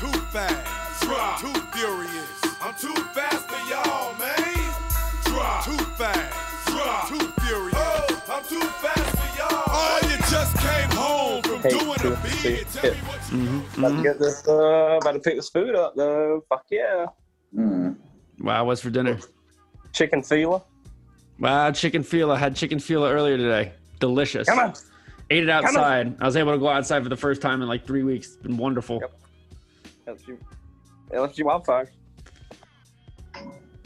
Too fast. Drop. Too furious. I'm too fast for y'all, man. Drop. Too fast. Drop. Too furious. Oh, I'm too fast for y'all. Oh, you just came home from Hey, doing cool. a bid. See, Tell me what you mm-hmm. About to get this, uh, about to pick this food up though. Fuck yeah. Mm. Wow, what's for dinner? Chicken feeler. Wow, chicken fila. Had chicken fila earlier today. Delicious. Come on. Ate it outside. I was able to go outside for the first time in like three weeks. It's been wonderful. Yep. That's you. Yeah, that's you wildfire.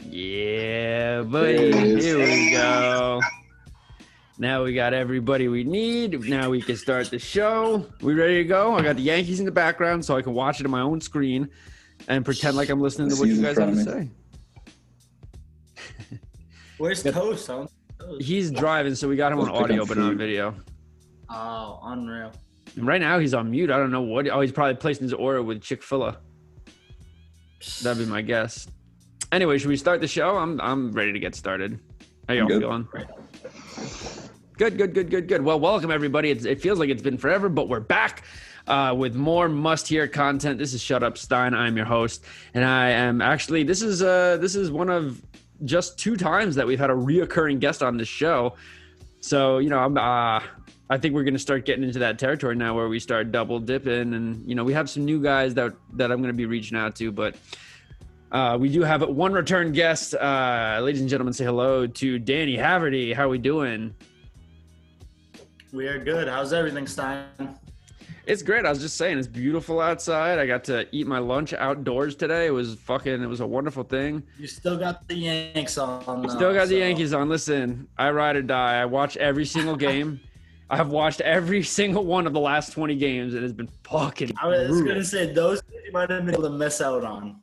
Yeah, buddy. Here we go. Now we got everybody we need. Now we can start the show. We ready to go? I got the Yankees in the background so I can watch it on my own screen and pretend like I'm listening to what you guys have to say. Where's Toast? I want Toast. He's driving, so we got him on audio but not food. video. Oh, unreal. Right now he's on mute. I don't know what. Oh, he's probably placing his order with Chick Fil A. That'd be my guess. Anyway, should we start the show? I'm I'm ready to get started. How y'all Good. feeling? Good, good, good, good, good. Well, welcome everybody. It's, it feels like it's been forever, but we're back uh, with more must-hear content. This is Shut Up Stein. I'm your host, and I am actually this is uh this is one of just two times that we've had a reoccurring guest on this show. So you know, I'm uh, I think we're going to start getting into that territory now, where we start double dipping, and you know, we have some new guys that that I'm going to be reaching out to, but. Uh, we do have one return guest. Uh, ladies and gentlemen, say hello to Danny Haverty. How are we doing? We are good. How's everything, Stein? It's great. I was just saying, it's beautiful outside. I got to eat my lunch outdoors today. It was fucking. It was a wonderful thing. You still got the Yanks on. though, Still got the Yankees on. Listen, I ride or die. I watch every single game. I've watched every single one of the last 20 games. And It has been fucking. I was brutal. gonna say those you might have been able to miss out on.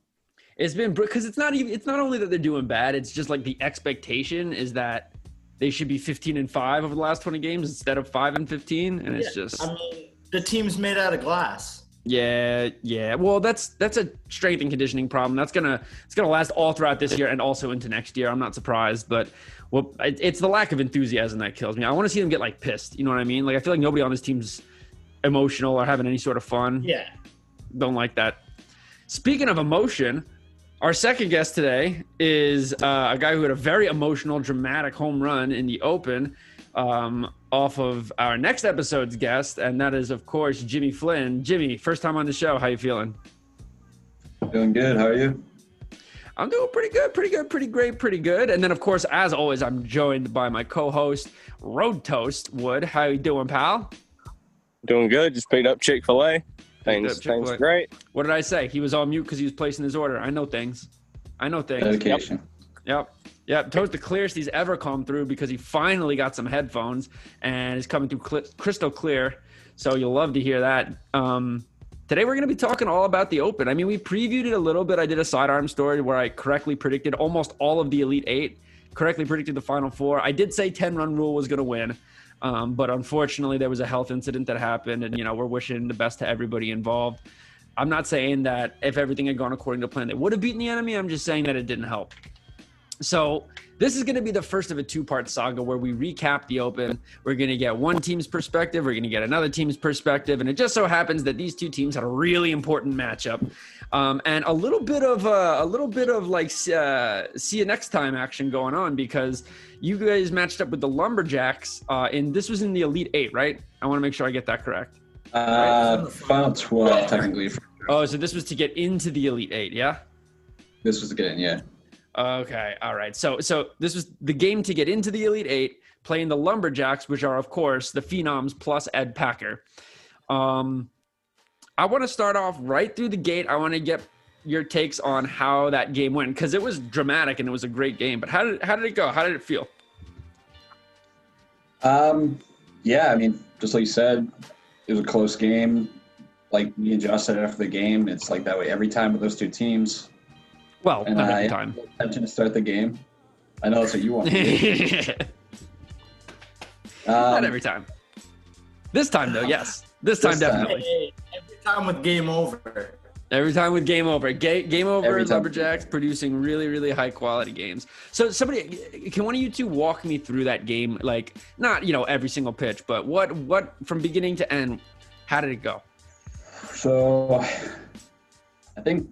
It's been because it's not even. It's not only that they're doing bad. It's just like the expectation is that they should be 15 and five over the last 20 games instead of five and 15, and it's just. I mean, the team's made out of glass. Yeah, yeah. Well, that's that's a strength and conditioning problem. That's gonna it's gonna last all throughout this year and also into next year. I'm not surprised, but well, it, it's the lack of enthusiasm that kills me. I want to see them get like pissed. You know what I mean? Like I feel like nobody on this team's emotional or having any sort of fun. Yeah. Don't like that. Speaking of emotion, our second guest today is uh, a guy who had a very emotional, dramatic home run in the Open um, off of our next episode's guest, and that is, of course, Jimmy Flynn. Jimmy, first time on the show. How you feeling? Doing good. How are you? I'm doing pretty good, pretty good, pretty great, pretty good. And then, of course, as always, I'm joined by my co-host, Road Toast Wood. How you doing, pal? Doing good. Just picked up Chick Fil A. Things, things great. What did I say? He was on mute because he was placing his order. I know things. I know things. Dedication. Yep. Yep. Yeah, toast the clearest he's ever come through because he finally got some headphones and is coming through cl- crystal clear. So you'll love to hear that. Um, today we're going to be talking all about the Open. I mean, we previewed it a little bit. I did a sidearm story where I correctly predicted almost all of the Elite Eight, correctly predicted the Final Four. I did say 10 run rule was going to win. Um, but unfortunately, there was a health incident that happened, and you know we're wishing the best to everybody involved. I'm not saying that if everything had gone according to plan, they would have beaten the enemy. I'm just saying that it didn't help. So this is going to be the first of a two-part saga where we recap the Open. We're going to get one team's perspective. We're going to get another team's perspective, and it just so happens that these two teams had a really important matchup, um, and a little bit of uh, a little bit of like uh, see you next time action going on because you guys matched up with the Lumberjacks, uh, and this was in the Elite Eight, right? I want to make sure I get that correct. Uh, final 12, technically. Oh, so this was to get into the Elite Eight, yeah? This was again, yeah. Okay, all right. So so this was the game to get into the Elite Eight, playing the Lumberjacks, which are of course the Phenoms plus Ed Packer. Um, I want to start off right through the gate. I want to get your takes on how that game went because it was dramatic and it was a great game. But how did how did it go? How did it feel? Um, yeah, I mean, just like you said, it was a close game. Like me and Josh said after the game, it's like that way every time with those two teams. Well, And not I every time. intention to start the game. I know that's what you want. to do. not Um, every time. This time though, yes. This time This definitely. Hey, every time with game over. Every time with Game Over. Ga- game Over Every. Lumberjacks producing really, really high quality games. So somebody can one of you two walk me through that game? Like not, you know, every single pitch, but what what from beginning to end, how did it go? So I think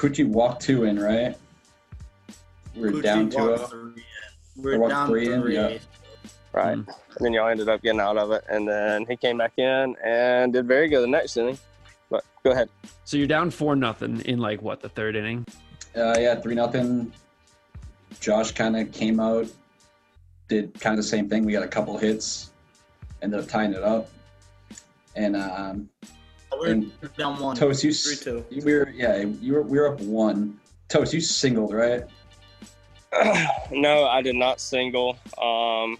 Pucci walked two in, right? We are Pucci down two walked three in. We're down three three. in, yeah. Right. Mm. And then y'all ended up getting out of it. And then he came back in and did very good the next inning. But go ahead. So you're down four nothing in like what the third inning. Uh, yeah, three nothing. Josh kind of came out, did kind of the same thing. We got a couple hits, ended up tying it up. And um, We're And down one. Toast, you, Three two. you were yeah, you were we were up one. Toast, you singled right? no, I did not single. Um,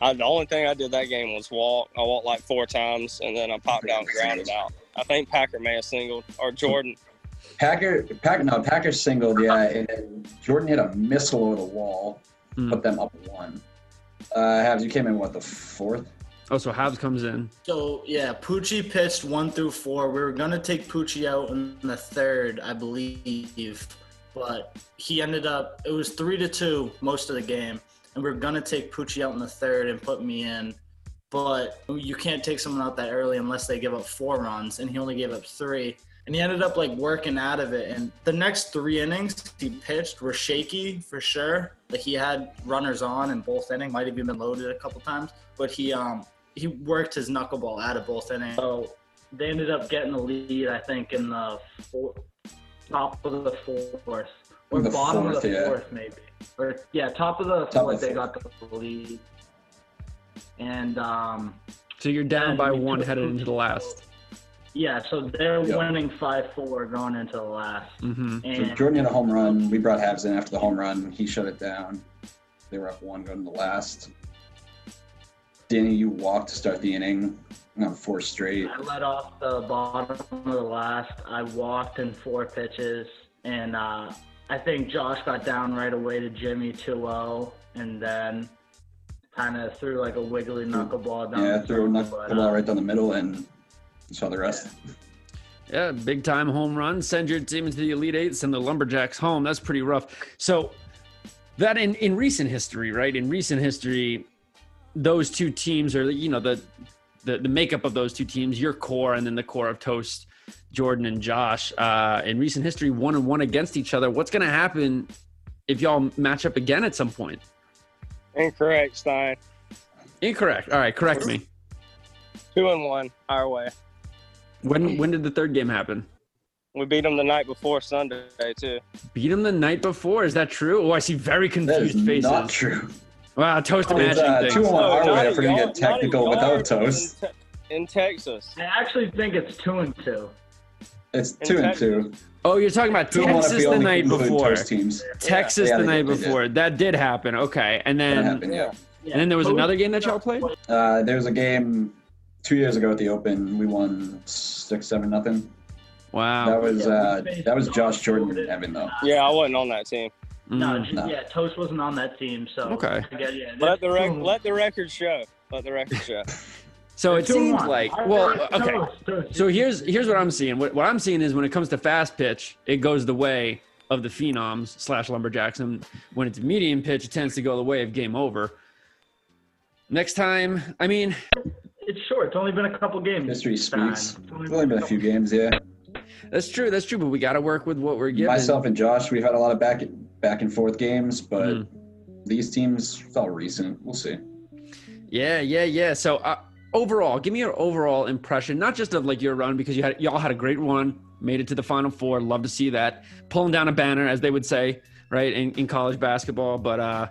I, the only thing I did that game was walk. I walked like four times and then I popped out and grounded out. I think Packer may have singled or Jordan. Packer, Packer, no, Packer singled, yeah, and then Jordan hit a missile over the wall, Mm. put them up one. Uh, Habs, you came in what the fourth? Oh, so Habs comes in. So yeah, Poochie pitched one through four. We were gonna take Poochie out in the third, I believe, but he ended up. It was three to two most of the game, and we are gonna take Poochie out in the third and put me in. But you can't take someone out that early unless they give up four runs, and he only gave up three. And he ended up like working out of it. And the next three innings he pitched were shaky for sure. Like he had runners on in both innings, might have even been loaded a couple times. But he um he worked his knuckleball out of both innings. So they ended up getting the lead, I think, in the four, top of the fourth or The bottom of the yeah. fourth, maybe. Or yeah, top of the Top of fourth, the they got the lead. And um, So you're down by one took headed into the last. yeah, so they're Yep. winning five four going into the last. hmm So Jordan had a home run. We brought Habs in after the home run. He shut it down. They were up one going to the last. Danny, you walked to start the inning. Not four straight. I led off the bottom of the last. I walked in four pitches, and uh, I think Josh got down right away to Jimmy 2-0, and then kind of threw like a wiggly knuckleball down. Yeah, the threw a middle, but, knuckleball uh, right down the middle, and saw the rest. Yeah, big time home run. Send your team into the Elite Eight. Send the Lumberjacks home. That's pretty rough. So that in in recent history, right? In recent history, those two teams are you know the the, the makeup of those two teams, your core, and then the core of Toast, Jordan and Josh. Uh, in recent history, one and one against each other. What's going to happen if y'all match up again at some point? Incorrect, Stein. Incorrect. All right, correct me. Two and one our way. When when did the third game happen? We beat them the night before Sunday too. Beat them the night before. Is that true? Oh, I see very confused is faces. not true. Wow, toast It's, matching uh, things. two on our way if we're gonna get technical without toast. In, Te- in Texas. I actually think it's two and two. It's In two and Texas. two. Oh, you're talking about Two and one if Texas we the night before. Teams. Texas Yeah, the night did, they did. before. That did happen. Okay, and That then happened, yeah. Yeah, and then there was Toast- another game that y'all played. Uh, there was a game two years ago at the Open. We won six, seven, nothing. Wow. That was Yeah, uh, that was Josh Jordan Jordan. and Evan though. Yeah, I wasn't on that team. No, Mm. No. yeah, Toast wasn't on that team, so Okay. I get- yeah, Let the two rec- let the record show. Let the record show. So it seems like well, okay. Toast, Toast. So here's here's what I'm seeing. What, what I'm seeing is when it comes to fast pitch, it goes the way of the phenoms slash lumberjacks, and when it's medium pitch, it tends to go the way of game over. Next time, I mean, It's short. It's only been a couple games. History Stein. speaks. It's It's only been a few games, yeah. that's true, that's true, but we got to work with what we're given. Myself and Josh, we've had a lot of back back and forth games, but Mhm. these teams felt recent. We'll see. Yeah, yeah, yeah. So uh, overall, give me your overall impression, not just of like your run because you had y'all had a great run, made it to the final four. Love to see that pulling down a banner, as they would say, right in, in college basketball. But uh,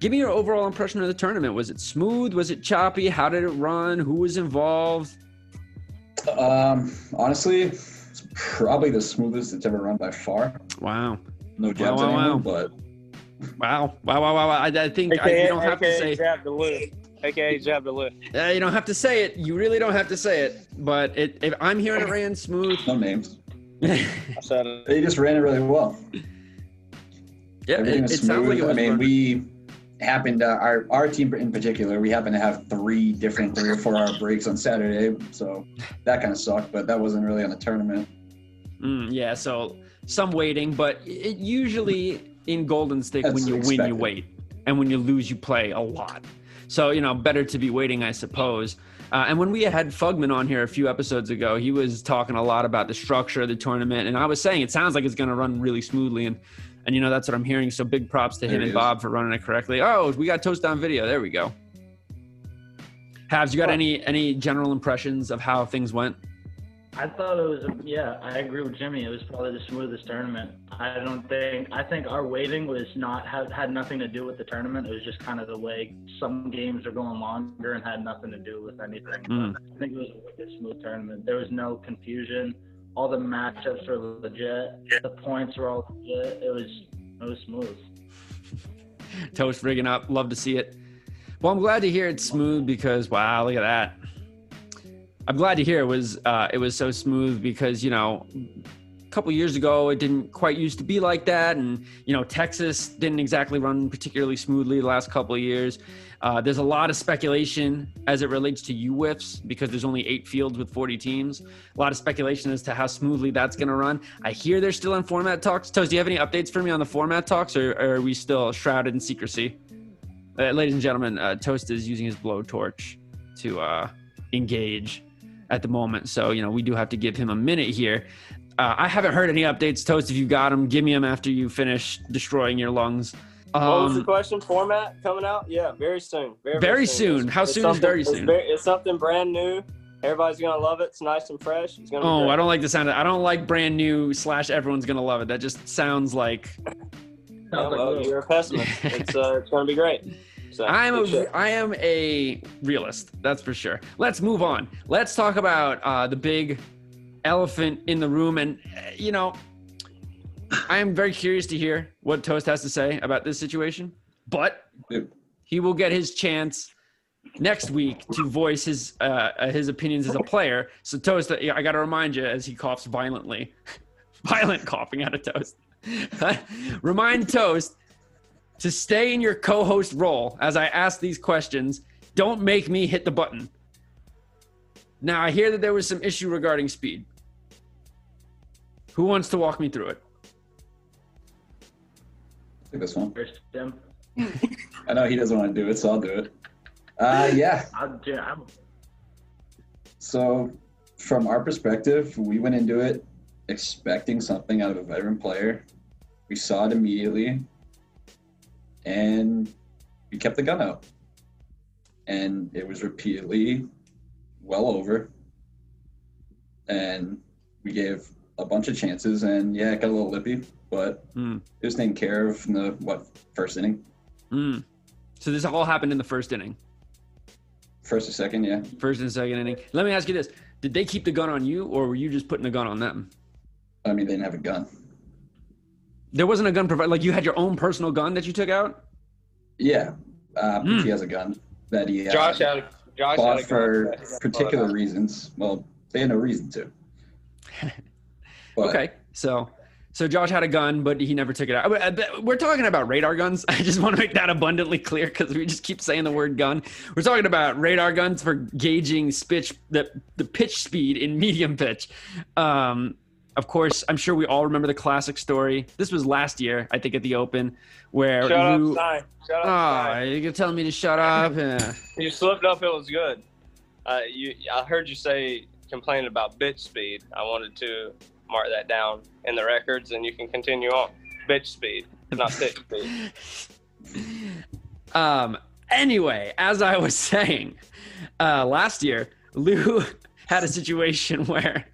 give me your overall impression of the tournament. Was it smooth? Was it choppy? How did it run? Who was involved? Um, honestly, it's probably the smoothest it's ever run by far. Wow, No jabs wow, anymore, wow. but wow, wow, wow, wow! wow. I, I think I, you don't have to AKA say. Jab the loo. AKA Jab the loo. Uh, you don't have to say it. You really don't have to say it. But it, if I'm hearing it ran smooth, no names. I said it. They just ran it really well. yeah, Everything it, was it smooth. sounds like it was. I mean, run- we happened to, our our team in particular. We happened to have three different three or four hour breaks on Saturday, so that kind of sucked. But that wasn't really on the tournament. Mm, yeah, so some waiting, but it usually in Golden Stick, That's when you win, you wait, and when you lose, you play a lot. So you know, better to be waiting, I suppose. Uh, and when we had Fugman on here a few episodes ago, he was talking a lot about the structure of the tournament, and I was saying it sounds like it's going to run really smoothly, and and you know that's what I'm hearing. So big props to There him and is. Bob for running it correctly. Oh, we got toast on video. There we go. Habs, you got any any general impressions of how things went? I thought it was, yeah, I agree with Jimmy. It was probably the smoothest tournament. I don't think, I think our waiting was not, had, had nothing to do with the tournament. It was just kind of the way some games are going longer and had nothing to do with anything. Mm. I think it was a wicked smooth tournament. There was no confusion. All the matchups were legit. The points were all legit. It was, it was smooth. Toast rigging up. Love to see it. Well, I'm glad to hear it's smooth because wow, look at that. I'm glad to hear it was uh, it was so smooth because you know a couple years ago it didn't quite used to be like that, and you know Texas didn't exactly run particularly smoothly the last couple of years. Uh, there's a lot of speculation as it relates to UWIFs because there's only eight fields with 40 teams. A lot of speculation as to how smoothly that's going to run. I hear they're still in format talks. Toast, do you have any updates for me on the format talks, or, or are we still shrouded in secrecy? Uh, ladies and gentlemen, uh, Toast is using his blowtorch to uh, engage at the moment. So, you know, we do have to give him a minute here. Uh, I haven't heard any updates. Toast, if you got them, give me them after you finish destroying your lungs. what was the Um, question? Format coming out? Yeah, very soon. Very, Very soon. It's- How it's soon is very it's soon? very- it's something brand new. Everybody's gonna love it. It's nice and fresh. It's gonna. Oh. I don't like the sound. Of, I don't like brand new slash everyone's gonna love it. That just sounds like Yeah, well, you're a pessimist. it's uh, it's gonna be great. So, I'm a, shit. I am a realist. That's for sure. Let's move on. Let's talk about uh, the big elephant in the room, and uh, you know, I am very curious to hear what Toast has to say about this situation. But he will get his chance next week to voice his uh, uh, his opinions as a player. So Toast, uh, I got to remind you as he coughs violently, violent coughing out of Toast. remind Toast to stay in your co-host role as I ask these questions. Don't make me hit the button. Now I hear that there was some issue regarding speed. Who wants to walk me through it? Take this one. First, Tim. I know he doesn't want to do it, so I'll do it. Uh, yeah. I'll, do- I'm, So, from our perspective, we went into it expecting something out of a veteran player. We saw it immediately, and we kept the gun out. And it was repeatedly well over. And we gave a bunch of chances, and yeah, it got a little lippy, but Hmm. it was taken care of in the what first inning, Hmm. So this all happened in the first inning, first or second, yeah. first and second inning. Let me ask you this: Did they keep the gun on you, or were you just putting the gun on them? I mean, they didn't have a gun. There wasn't a gun provided. Like you had your own personal gun that you took out. Yeah, uh, Hmm. he has a gun that he uh, Josh had Josh bought had a for gun. He particular reasons. Well, they had no reason to. Okay, so so Josh had a gun, but he never took it out. Uh, We're talking about radar guns. I just want to make that abundantly clear because we just keep saying the word gun. We're talking about radar guns for gauging pitch the the pitch speed in medium pitch. Um, of course, I'm sure we all remember the classic story. This was last year, I think, at the Open, where Shut Lou. up. Shut up, Oh, Stein. you're telling me to shut up? Yeah. You slipped up. It was good. Uh, you, I heard you say complaining about bitch speed. I wanted to mark that down in the records, and you can continue on. Bitch speed, not pitch speed. Um. Anyway, as I was saying, uh, last year Lou had a situation where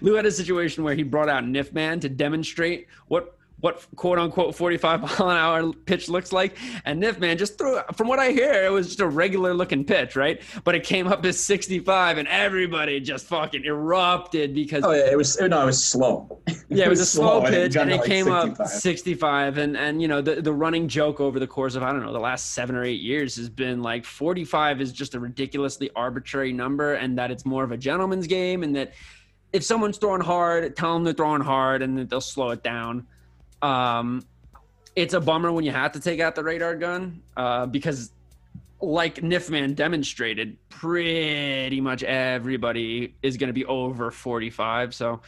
Lou had a situation where he brought out Nifman to demonstrate what what quote unquote 45 mile an hour pitch looks like. And Nifman just threw from what I hear, it was just a regular looking pitch, right? But it came up as 65 and everybody just fucking erupted because oh yeah, it was oh, no, it was slow. yeah, it was a slow and pitch, got and it like, came up 65. 65. And and you know the the running joke over the course of I don't know the last seven or eight years has been like 45 is just a ridiculously arbitrary number, and that it's more of a gentleman's game, and that if someone's throwing hard, tell them they're throwing hard, and they'll slow it down. Um, it's a bummer when you have to take out the radar gun uh, because like Nifman demonstrated, pretty much everybody is going to be over 45. So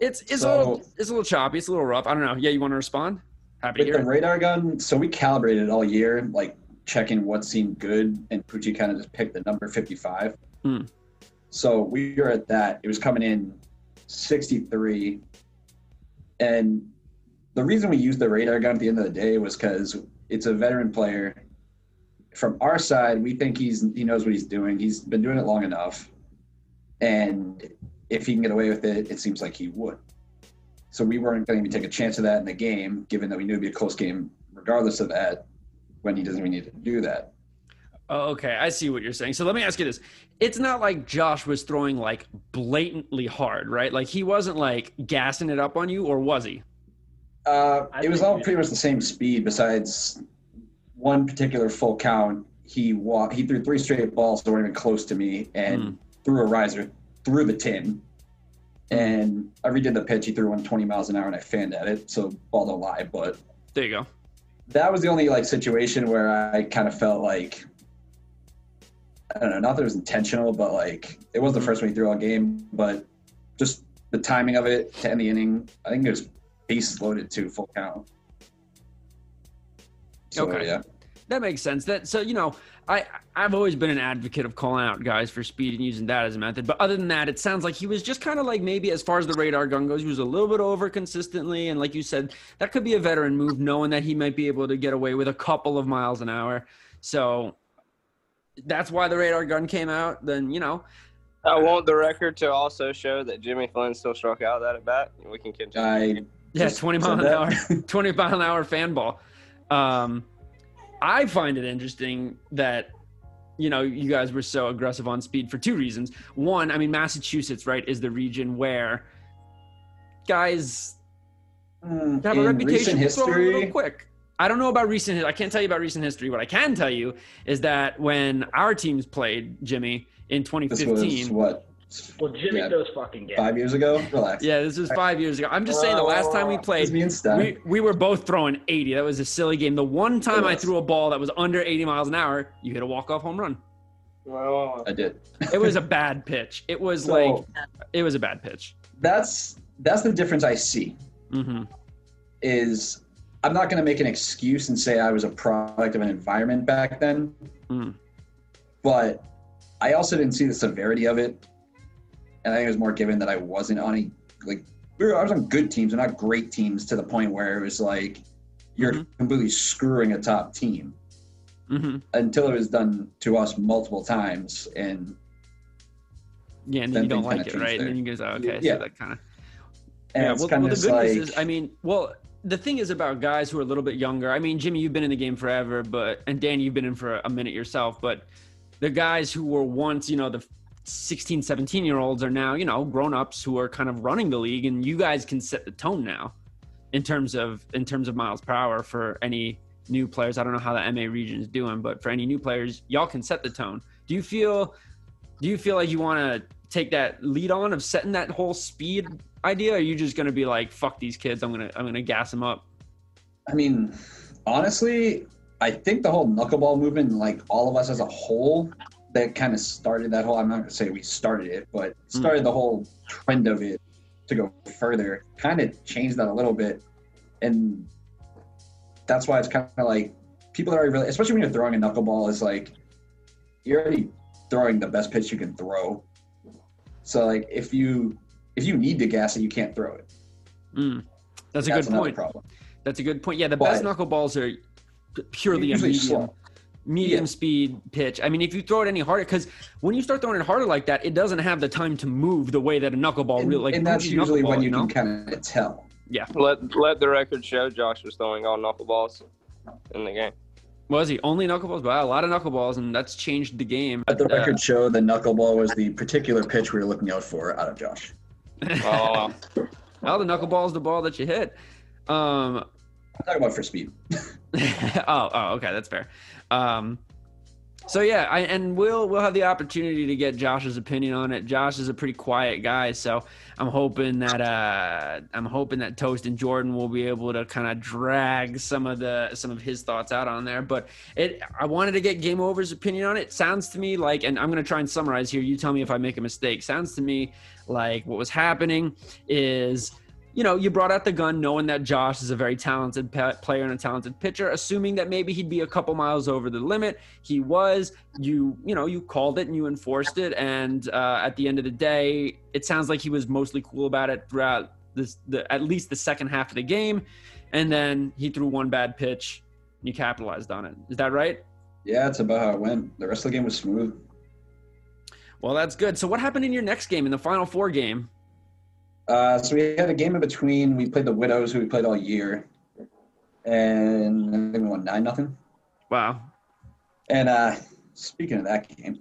it's it's a little it's a little choppy. It's a little rough. I don't know. Yeah, you want to respond? Happy to hear. the radar gun, so we calibrated all year, like checking what seemed good, and Pucci kind of just picked the number 55. Hmm. So we were at that. It was coming in 63. And the reason we used the radar gun at the end of the day was because it's a veteran player. From our side, we think he's he knows what he's doing. He's been doing it long enough. And if he can get away with it, it seems like he would. So we weren't going to take a chance of that in the game, given that we knew it'd be a close game regardless of that, when he doesn't even need to do that. Oh, okay, I see what you're saying. So let me ask you this: It's not like Josh was throwing like blatantly hard, right? Like he wasn't like gassing it up on you, or was he? Uh, it was all pretty much the same speed, besides one particular full count. He walked. He threw three straight balls that weren't even close to me, and Hmm. threw a riser through the tin. And I redid the pitch. He threw one 20 miles an hour, and I fanned at it. So ball don't lie. But There you go. that was the only like situation where I kind of felt like I don't know, not that it was intentional, but like it was the Mhm. first one he threw all game, but just the timing of it to end the inning. I think it was bases loaded too, full count. So Okay. yeah, That makes sense. That so you know, I I've always been an advocate of calling out guys for speed and using that as a method. But other than that, it sounds like he was just kind of like maybe as far as the radar gun goes, he was a little bit over consistently. And like you said, that could be a veteran move, knowing that he might be able to get away with a couple of miles an hour. So that's why the radar gun came out. Then you know, I want the record to also show that Jimmy Flynn still struck out that at bat. We can continue. I yeah, twenty mile an hour. 20 mile an hour fan ball. Um, I find it interesting that, you know, you guys were so aggressive on speed for two reasons. One, I mean, Massachusetts, right, is the region where guys Mm, have a in reputation recent for throwing a little history. quick. I don't know about recent. I can't tell you about recent history. What I can tell you is that when our teams played Jimmy in This 2015, was what Well, Jimmy Yeah. those fucking games. five years ago. Relax. yeah, this was five years ago. I'm just saying the last time we played, me and Stan. we, we were both throwing 80. That was a silly game. The one time I threw a ball that was under 80 miles an hour, you hit a walk-off home run. Well, I did. It was a bad pitch. It was So like it was a bad pitch. that's that's the difference I see. hmm is I'm not going to make an excuse and say I was a product of an environment back then, Mm. but I also didn't see the severity of it, and I think it was more given that I wasn't on a like we were, I was on good teams and not great teams to the point where it was like you're Mhm. completely screwing a top team hmm until it was done to us multiple times and Yeah, and then Then you don't like it, right? And then you go, okay, Yeah. so that kind of and yeah. it's Well, kind well, of the good like news is, I mean, well, the thing is about guys who are a little bit younger. I mean, Jimmy, you've been in the game forever, but and Dan, you've been in for a minute yourself. But the guys who were once, you know, the 16, 17 year olds are now, you know, grown ups who are kind of running the league, and you guys can set the tone now in terms of in terms of miles per hour for any new players. I don't know how the MA region is doing, but for any new players, y'all can set the tone. Do you feel do you feel like you want to take that lead on of setting that whole speed idea or are you just going to be like fuck these kids i'm going to i'm going to gas them up I mean, honestly, I think the whole knuckleball movement, like all of us as a whole, that kind of started that whole. I'm not gonna say we started it, but hmm. started the whole trend of it to go further. Kind of changed that a little bit, and that's why it's kind of like people are really, especially when you're throwing a knuckleball, is like you're already throwing the best pitch you can throw. So like if you if you need to gas it, you can't throw it. Mm. that's a That's good point problem. that's a good point yeah the But- best knuckleballs are purely a medium slow. medium Yeah. speed pitch i mean if you throw it any harder because when you start throwing it harder like that it doesn't have the time to move the way that a knuckleball and, really like and that's usually when knuckleball, you know? can kind of tell. Yeah. Let let the record show Josh was throwing all knuckleballs in the game. Was he only knuckleballs wow a lot of knuckleballs and that's changed the game Let the Uh, record show the knuckleball was the particular pitch we were looking out for out of Josh. Oh, well the knuckleball is the ball that you hit um I'm talking about for speed. oh, oh, okay, that's fair. Um, so yeah, I, and we'll we'll have the opportunity to get Josh's opinion on it. Josh is a pretty quiet guy, so I'm hoping that uh, I'm hoping that Toast and Jordan will be able to kind of drag some of the some of his thoughts out on there. But it, I wanted to get Game Over's opinion on it. Sounds to me like, and I'm gonna try and summarize here. You tell me if I make a mistake. Sounds to me like what was happening is you know, you brought out the gun knowing that Josh is a very talented pe- player and a talented pitcher, assuming that maybe he'd be a couple miles over the limit. He was. You, you know, you called it and you enforced it. And uh, at the end of the day, it sounds like he was mostly cool about it throughout this, the, at least the second half of the game. And then he threw one bad pitch. And you capitalized on it. Is that right? Yeah, it's about how it went. The rest of the game was smooth. Well, that's good. So, what happened in your next game, in the final four game? Uh, so we had a game in between. We played the Widows, who we played all year, and I think we won nine nothing. Wow. And uh, speaking of that game,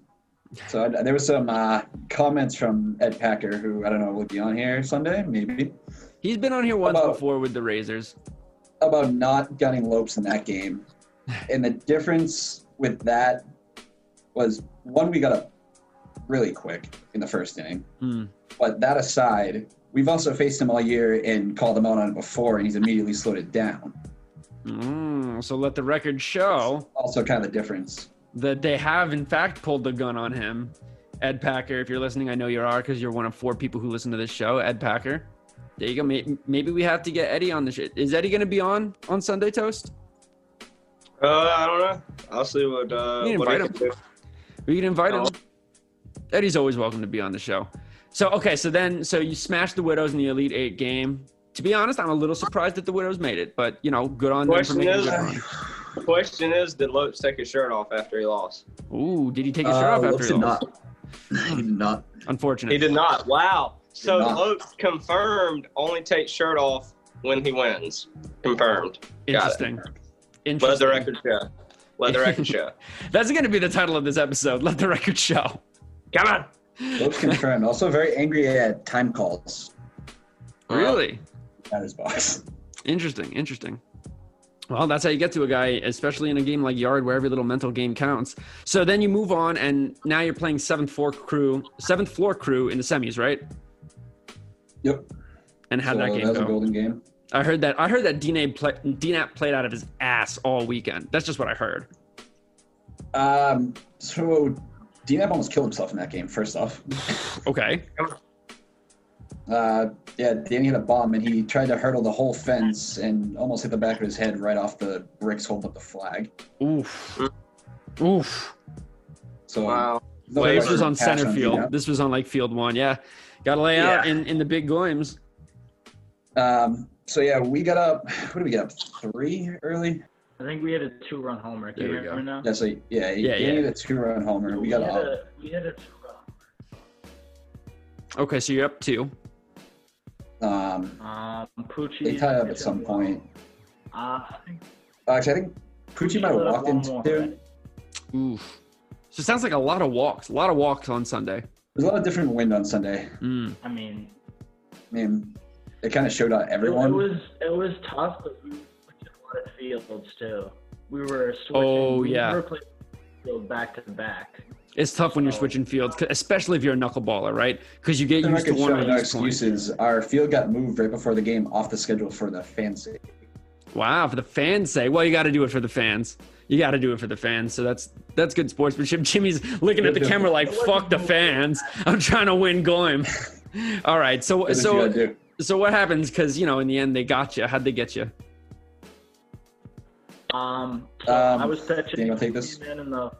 so I, there was some uh, comments from Ed Packer, who I don't know will be on here Sunday, maybe, He's been on here once About- before with the Razors. about not gunning Lopes in that game. And the difference with that was one, we got up really quick in the first inning. Hmm. But that aside, we've also faced him all year and called him out on it before, and he's immediately slowed it down. Mm, so let the record show Also, kind of the difference. that they have, in fact, pulled the gun on him. Ed Packer, if you're listening, I know you are because you're one of four people who listen to this show. Ed Packer. There you go. Maybe we have to get Eddie on the shit. Is Eddie going to be on on Sunday Toast? Uh, I don't know. I'll see what uh, You what I invite can do. We can invite him. Eddie's always welcome to be on the show. So okay, so then so you smashed the Widows in the Elite Eight game. To be honest, I'm a little surprised that the Widows made it, but you know, good on them for Question making a is- good run. The question is, did Lopes take his shirt off after he lost? Ooh, did he take his shirt Uh, off after Lopes he did lost? not. he did not. Unfortunate. He did not. Wow. So not. Lopes confirmed only takes shirt off when he wins. Confirmed. Got it. Interesting. Let the record show. Let the record show. That's going to be the title of this episode. Let the record show. Come on. Lopes confirmed. Also, very angry at time calls Really at his box. interesting. Interesting. Well, that's how you get to a guy, especially in a game like Yard, where every little mental game counts. So then you move on, and now you're playing seventh floor crew, seventh floor crew in the semis, right? Yep. And how'd so that that game was a go? golden game. I heard that. I heard that DNAP, play, DNAP played out of his ass all weekend. That's just what I heard. Um, so DNAP almost killed himself in that game. First off, Okay. uh, yeah, Danny hit a bomb and he tried to hurdle the whole fence and almost hit the back of his head right off the bricks holding up the flag. Oof. Oof. So Wow. no Wait, This was on pass center field. DNAP. This was on like field one. Yeah. Got to lay out in, in the big games. Um, so yeah, we got up. What did we get up? Three early. I think we had a two-run homer. Do There you you go. remember now? Yeah, so yeah, Yeah, Danny yeah. hit a two-run homer. We got had a we had a two-run. Okay, so you're up two. Um, Um, Poochie. they tied up at some point. Uh, I think Actually, I think Poochie might have walked into. more, right? Oof. So it sounds like a lot of walks. A lot of walks on Sunday. There's a lot of different wind on Sunday. Mm. I mean, I mean, it kind of showed out everyone. it was it was tough, but we were lot of fields too. We were switching. Oh, we yeah. were playing field back to back. It's tough when you're switching fields, especially if you're a knuckleballer, right? Because you get The used to record one show, of no these points. excuses. Our field got moved right before the game off the schedule for the fans' sake. Wow, for the fans' sake. Well, you got to do it for the fans. You got to do it for the fans. So that's that's good sportsmanship. Jimmy's looking at the camera like, "Fuck the fans. I'm trying to win game." All right. So so you gotta do. so what happens? Because you know, in the end, they got you. How'd they get you? Um, so Um, I was pitching. Dan, you wanna take this? in in the,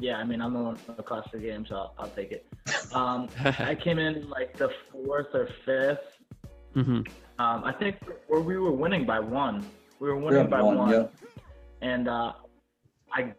yeah, I mean, I'm the one across the game, so I'll, I'll take it. Um, I came in like the fourth or fifth. hmm Um, I think where we were winning by one. We were We're winning up by one, one. yeah. And uh, I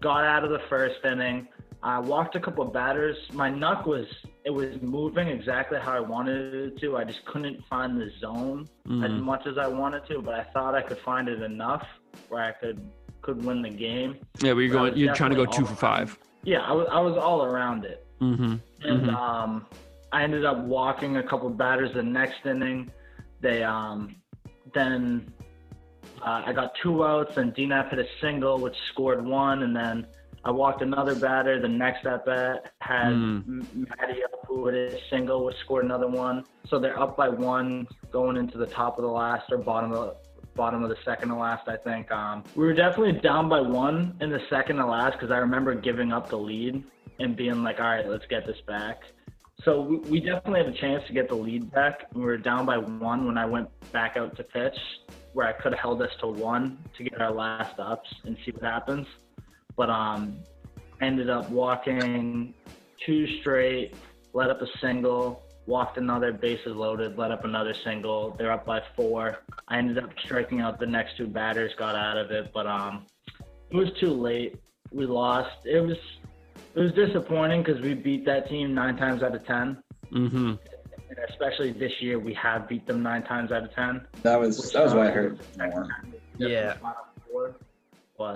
got out of the first inning. I walked a couple of batters. My knuck was it was moving exactly how I wanted it to. I just couldn't find the zone as Mhm. much as I wanted to, but I thought I could find it enough where I could could win the game. Yeah, but you're I going. You're trying to go two for five. Yeah, I was I was all around it. Mm-hmm. And Mhm. um, I ended up walking a couple batters the next inning. They um, then uh, I got two outs, and DNAP hit a single, which scored one, and then I walked another batter. The next at bat had Mm. Matty up, who hit a single, which scored another one. So they're up by one going into the top of the last or bottom of the bottom of the second to last, I think. Um, we were definitely down by one in the second to last because I remember giving up the lead and being like, all right, let's get this back. So we, we definitely have a chance to get the lead back. We were down by one when I went back out to pitch, where I could have held us to one to get our last ups and see what happens. But um, ended up walking two straight, let up a single, walked another, bases loaded, let up another single. They're up by four. I ended up striking out the next two batters, got out of it, but um, it was too late. We lost. It was it was disappointing because we beat that team nine times out of ten, Mm-hmm. and especially this year we have beat them nine times out of ten. That was that was what I heard more. Yeah.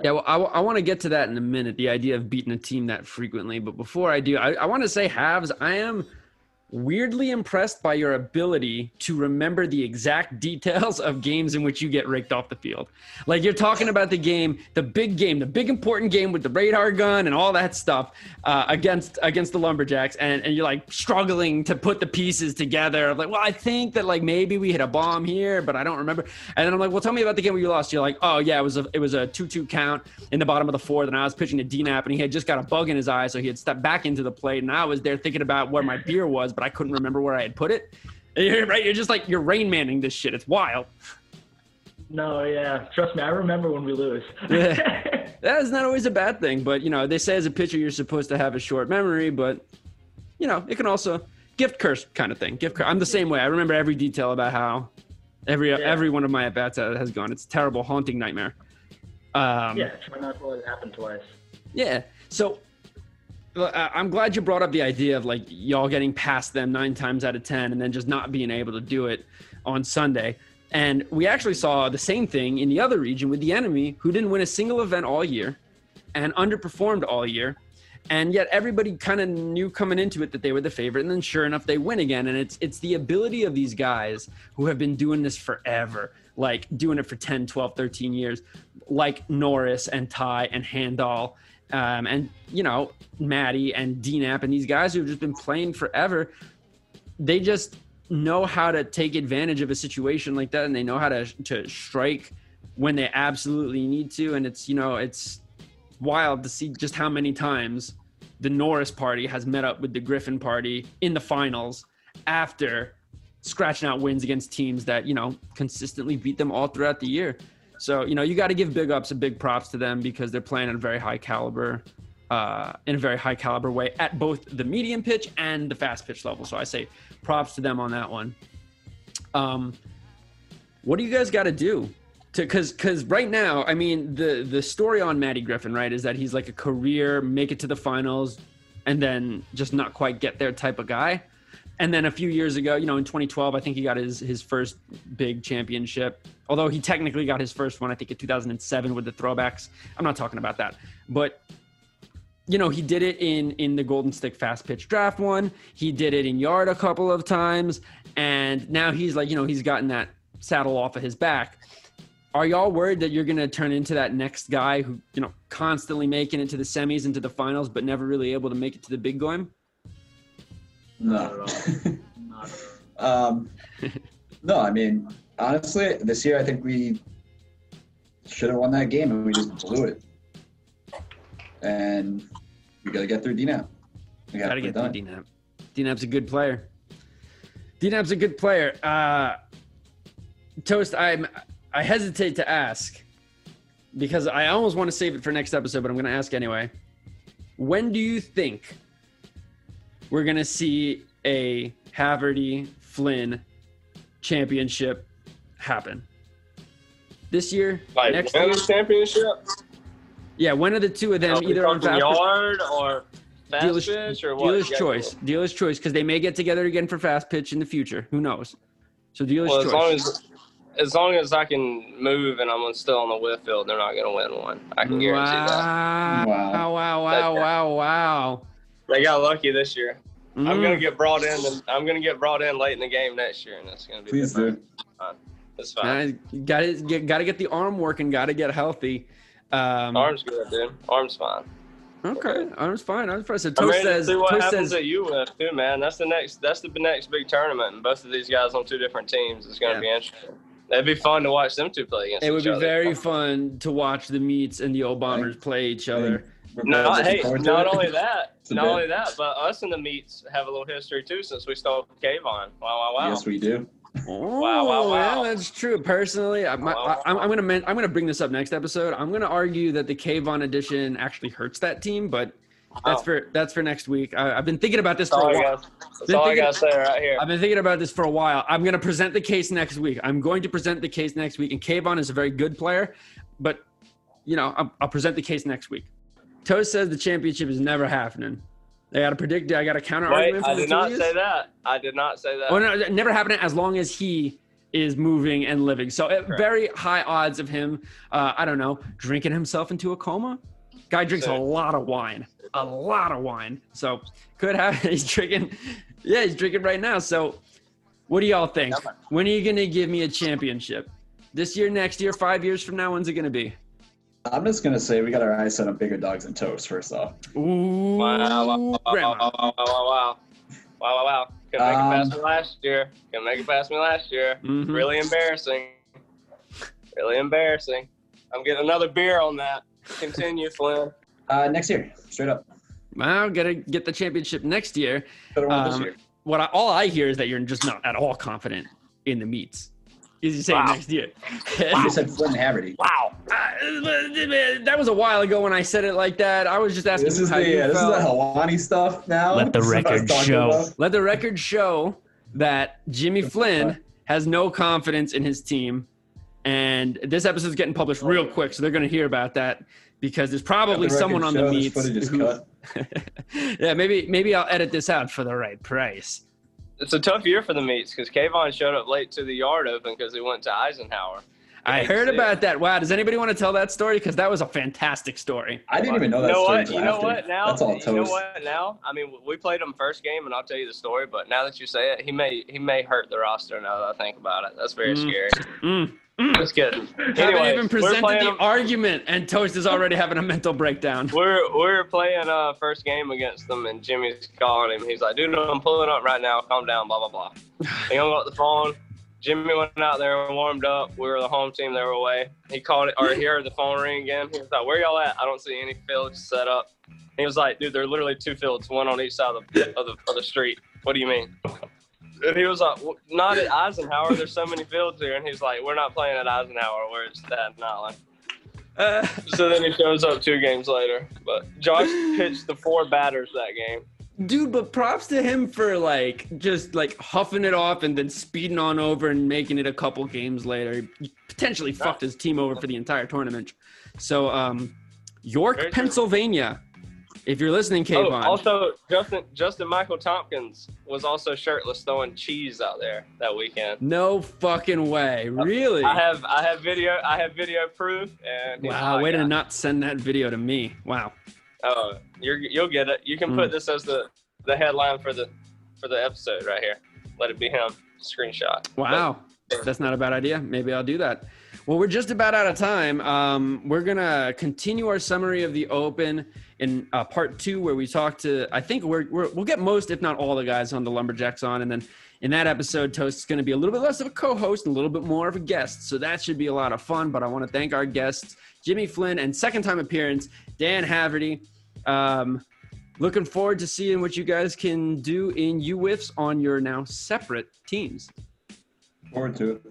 Yeah, well, I, want to get to that in a minute. The idea of beating a team that frequently, but before I do, I, I want to say, Habs, I am weirdly impressed by your ability to remember the exact details of games in which you get raked off the field. Like you're talking about the game, the big game, the big important game with the radar gun and all that stuff uh, against against the Lumberjacks, and, and you're like struggling to put the pieces together. Of like, well, I think that like maybe we hit a bomb here, but I don't remember. And then I'm like, well, tell me about the game where you lost. You're like, oh yeah, it was a it was a two two count in the bottom of the fourth, and I was pitching to DNAP, and he had just got a bug in his eye, so he had stepped back into the plate, and I was there thinking about where my beer was, but I couldn't remember where I had put it. You're, right, you're just like you're rain manning this shit. It's wild. no, yeah, trust me, I remember when we lose. Yeah. That is not always a bad thing, but you know they say as a pitcher you're supposed to have a short memory, but you know it can also gift curse kind of thing. Gift curse. I'm the same way. I remember every detail about how every every one of my at bats has gone. It's a terrible, haunting nightmare. Um, yeah, try not to let it happen twice. Yeah. So I'm glad you brought up the idea of like y'all getting past them nine times out of 10 and then just not being able to do it on Sunday. And we actually saw the same thing in the other region with the enemy who didn't win a single event all year and underperformed all year. And yet everybody kind of knew coming into it that they were the favorite. And then sure enough, they win again. And it's, it's the ability of these guys who have been doing this forever, like doing it for 10, 12, 13 years, like Norris and Ty and Handall um, and you know Matty and DNAP and these guys who've just been playing forever, they just know how to take advantage of a situation like that, and they know how to to strike when they absolutely need to. And it's you know it's wild to see just how many times the Norris party has met up with the Griffin party in the finals after scratching out wins against teams that you know consistently beat them all throughout the year. So, you know, you got to give big ups and big props to them because they're playing at a very high caliber, uh, in a very high caliber way at both the medium pitch and the fast pitch level. So I say props to them on that one. Um, what do you guys got to do? To, cause, cause right now, I mean, the, the story on Matty Griffin, right, is that he's like a career, make it to the finals, and then just not quite get there type of guy. And then a few years ago, you know, in 2012, I think he got his his first big championship. Although he technically got his first one, I think in 2007 with the throwbacks. I'm not talking about that, but you know, he did it in in the Golden Stick Fast Pitch Draft one. He did it in Yard a couple of times, and now he's like, you know, he's gotten that saddle off of his back. Are y'all worried that you're going to turn into that next guy who, you know, constantly making it to the semis and to the finals, but never really able to make it to the big game? Not No. at all. Not at all. um, no, I mean, honestly, this year I think we should have won that game and we just blew it. And we got to get through DNAP. We Got to get done. through DNAP. DNAP's a good player. DNAP's a good player. Uh, Toast, I'm I hesitate to ask because I almost want to save it for next episode, but I'm going to ask anyway. When do you think we're going to see a Haverty Flynn championship happen? This year? Like next year? championship, Yeah, one of the two of them Are we either on fast yard or fast dealer's, pitch or what? dealer's choice. do- Dealer's choice because they may get together again for fast pitch in the future. Who knows? So dealer's Well, as choice. long as as long as I can move and I'm still on the whiff field, they're not going to win one. I can guarantee that. wow. Wow. wow, wow, wow, wow, wow. They got lucky this year. I'm Mm. going to get brought in. And I'm going to get brought in late in the game next year, and that's going to be Please do. It's fine. Got to get, got to get the arm working. Got to get healthy. Um, Arm's good, dude. Arm's fine. Okay, arm's fine. Arm's fine. So I Toast mean, says. see what Toast happens says. at you with too, man. That's the next. That's the next big tournament, and both of these guys on two different teams is going to Yeah. be interesting. It'd be fun to watch them two play against each other. It would be other. very fun to watch the meats and the old bombers play each other. We're No, hey, not only that, not bit. only that, but us and the meats have a little history too since we stole Kayvon. Wow, wow, wow. Yes, we do. Oh, Wow, wow, wow. yeah, that's true. Personally, I, my, Wow, I, wow, I'm. I'm gonna men- I'm gonna bring this up next episode. I'm gonna argue that the Kayvon edition actually hurts that team, but that's Wow. for that's for next week. I, I've been thinking about this That's for all a I while. got. That's Been all I gotta say right here. I've been thinking about this for a while. I'm going to present the case next week. I'm going to present the case next week. And Kayvon is a very good player, but you know, I'll, I'll present the case next week. Toast says the championship is never happening. I got to predict. I got a counter Wait, argument. I did not say that. I did not say that. Oh no, never happening as long as he is moving and living. So uh, very high odds of him. Uh, I don't know, drinking himself into a coma. Guy drinks a lot of wine, a lot of wine. So could have he's drinking. Yeah, he's drinking right now. So what do y'all think? When are you gonna give me a championship? This year, next year, five years from now? When's it gonna be? I'm just gonna say we got our eyes set on bigger dogs and toast first off. Ooh, Wow, wow, wow, wow, grandma. wow, wow, wow, wow. Wow, wow, wow. Couldn't make it past Um, me last year. Couldn't make it past me last year. Mhm. Really embarrassing. Really embarrassing. I'm getting another beer on that. Continue, Flynn. Uh, next year, straight up. Well, gotta get the championship next year. Better one this Um, year. what I, all I hear is that you're just not at all confident in the meats. Is you saying Wow. next year? You said Flynn Haverty. Wow. Uh, that was a while ago when I said it like that. I was just asking This is how the you uh, this is the felt. Stuff now. Let the This is what I was record show. about. Let the record show that Jimmy Flynn has no confidence in his team, and this episode is getting published real quick, so they're going to hear about that because there's probably Let the someone on record the show meets. this footage is who- cut. yeah, maybe maybe I'll edit this out for the right price. It's a tough year for the meats because Kayvon showed up late to the yard open because he went to Eisenhower. I heard sense. about that. Wow, does anybody want to tell that story? Because that was a fantastic story. I didn't even know that You that know story what? until You know after. what? Now, That's all you know toast. what? Now, I mean, we played him first game, and I'll tell you the story. But now that you say it, he may he may hurt the roster. Now that I think about it, that's very Mm. scary. Mm. Just kidding. Haven't even presented the him- argument, and Toast is already having a mental breakdown. We're we're playing uh first game against them, and Jimmy's calling him. He's like, "Dude, I'm pulling up right now. Calm down." Blah blah blah. He hung up the phone. Jimmy went out there and warmed up. We were the home team. They were away. He called it, or he heard the phone ring again. He was like, "Where y'all at? I don't see any fields set up." He was like, "Dude, there are literally two fields, one on each side of the of the, of the street. What do you mean?" And he was like, "Well, "Not at Eisenhower. There's so many fields here." And he's like, "We're not playing at Eisenhower. At Staten Island." Uh, So then he shows up two games later. But Josh pitched the four batters that game. Dude, but props to him for like just like huffing it off and then speeding on over and making it a couple games later. He potentially fucked his team over for the entire tournament. So, um, York, Very true. Pennsylvania. If you're listening, Oh, Kayvon. also Justin Justin Michael Tompkins was also shirtless throwing cheese out there that weekend. no fucking way. Really? I have I have video I have video proof and Wow, way to not send that video to me. Wow. Oh, you're you'll get it. You can put this as the the headline for the for the episode right here. Let it be him. Screenshot. Wow. That's not a bad idea. Maybe I'll do that. Well, we're just about out of time. Um, we're going to continue our summary of the Open in uh, part two, where we talk to, I think we're, we're, we'll get most, if not all, the guys on the Lumberjacks on. And then in that episode, Toast is going to be a little bit less of a co host and a little bit more of a guest. So that should be a lot of fun. But I want to thank our guests, Jimmy Flynn, and second time appearance, Dan Haverty. Um, looking forward to seeing what you guys can do in UWIFs on your now separate teams. Forward to it.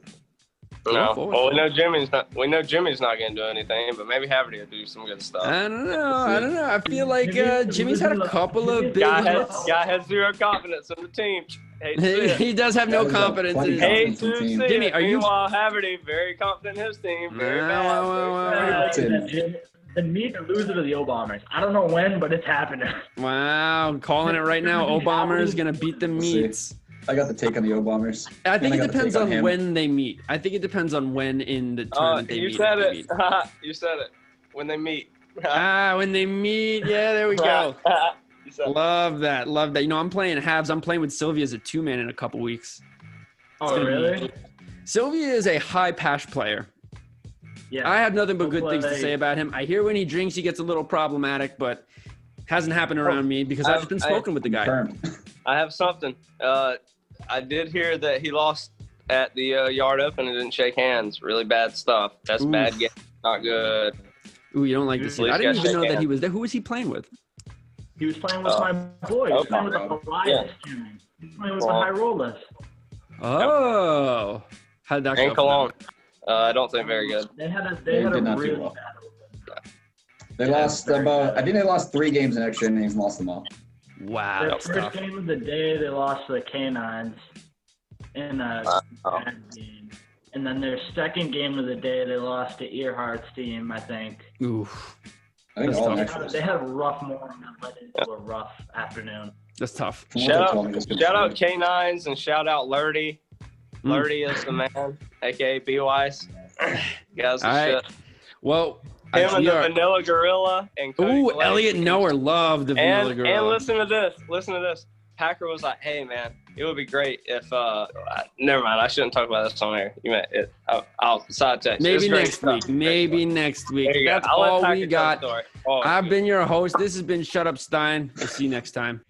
No. Well, we know Jimmy's not. We know Jimmy's not going to do anything, but maybe Haverty will do some good stuff. I don't know. I don't know. I feel like uh, Jimmy's had a couple of big Guy has, guy has zero confidence in the team. Hate to see it. he does have no That is a confidence in his team. confidence to in see the team. Jimmy, are you- Meanwhile, Haverty very confident in his team. Very Wow, bad. wow, very wow, bad. wow. That's it. The meat are losing to the O I don't know when, but it's happening. Wow, calling it right now. Obama is gonna beat the see. meats. I got the take on the O I think And it I depends take on when they meet. I think it depends on when in the Uh, tournament they meet. you said it. you said it. When they meet. Ah, when they meet. Yeah, there we go. you said it. Love that. Love that. You know, I'm playing halves. I'm playing with Sylvia as a two man in a couple weeks. Oh, gonna be- really? Sylvia is a high pash player. Yeah. I have nothing but good things to say about him. I hear when he drinks, he gets a little problematic, but hasn't happened around me because I've I've- just been I- with the guy. Confirmed. I have something. Uh, I did hear that he lost at the uh, yard open and didn't shake hands. Really bad stuff. That's Oof. bad game. Not good. Ooh, you don't like to Please see. I didn't even know shake that he was there. Who was he playing with? He was playing with Oh. my boy. He was Okay. playing with the Elias team. He was playing with the Well. High Rollers. Oh, how did that go? And for Cologne. Uh, I don't think very good. They had a They they had did a not do well. bad They Yeah, lost about. bad. I think they lost three games in extra innings and lost them all. Wow, Their first tough. game of the day, they lost to the Canines in a Wow. bad game. And then their second game of the day, they lost to Earhart's team, I think. Oof, I think That's all tough. They had, they had a rough morning that led into a rough afternoon. that's tough. Shout out- told me, this could Shout out K9s and shout out Lurdy. Mm. Is the man, aka B Wise. Guys, All right. shit. Well, Him and the are- Vanilla Gorilla and Cody Ooh. Elliot Noer loved the Vanilla And, Gorilla. and listen to this. Listen to this. Packer was like, "Hey man, it would be great if uh, never mind. I shouldn't talk about this on air. You meant it. I'll, I'll side text. Maybe next week. Maybe next week. There you go. That's all we got. Oh, I've been your host. This has been Shut Up Stein. We'll see you next time.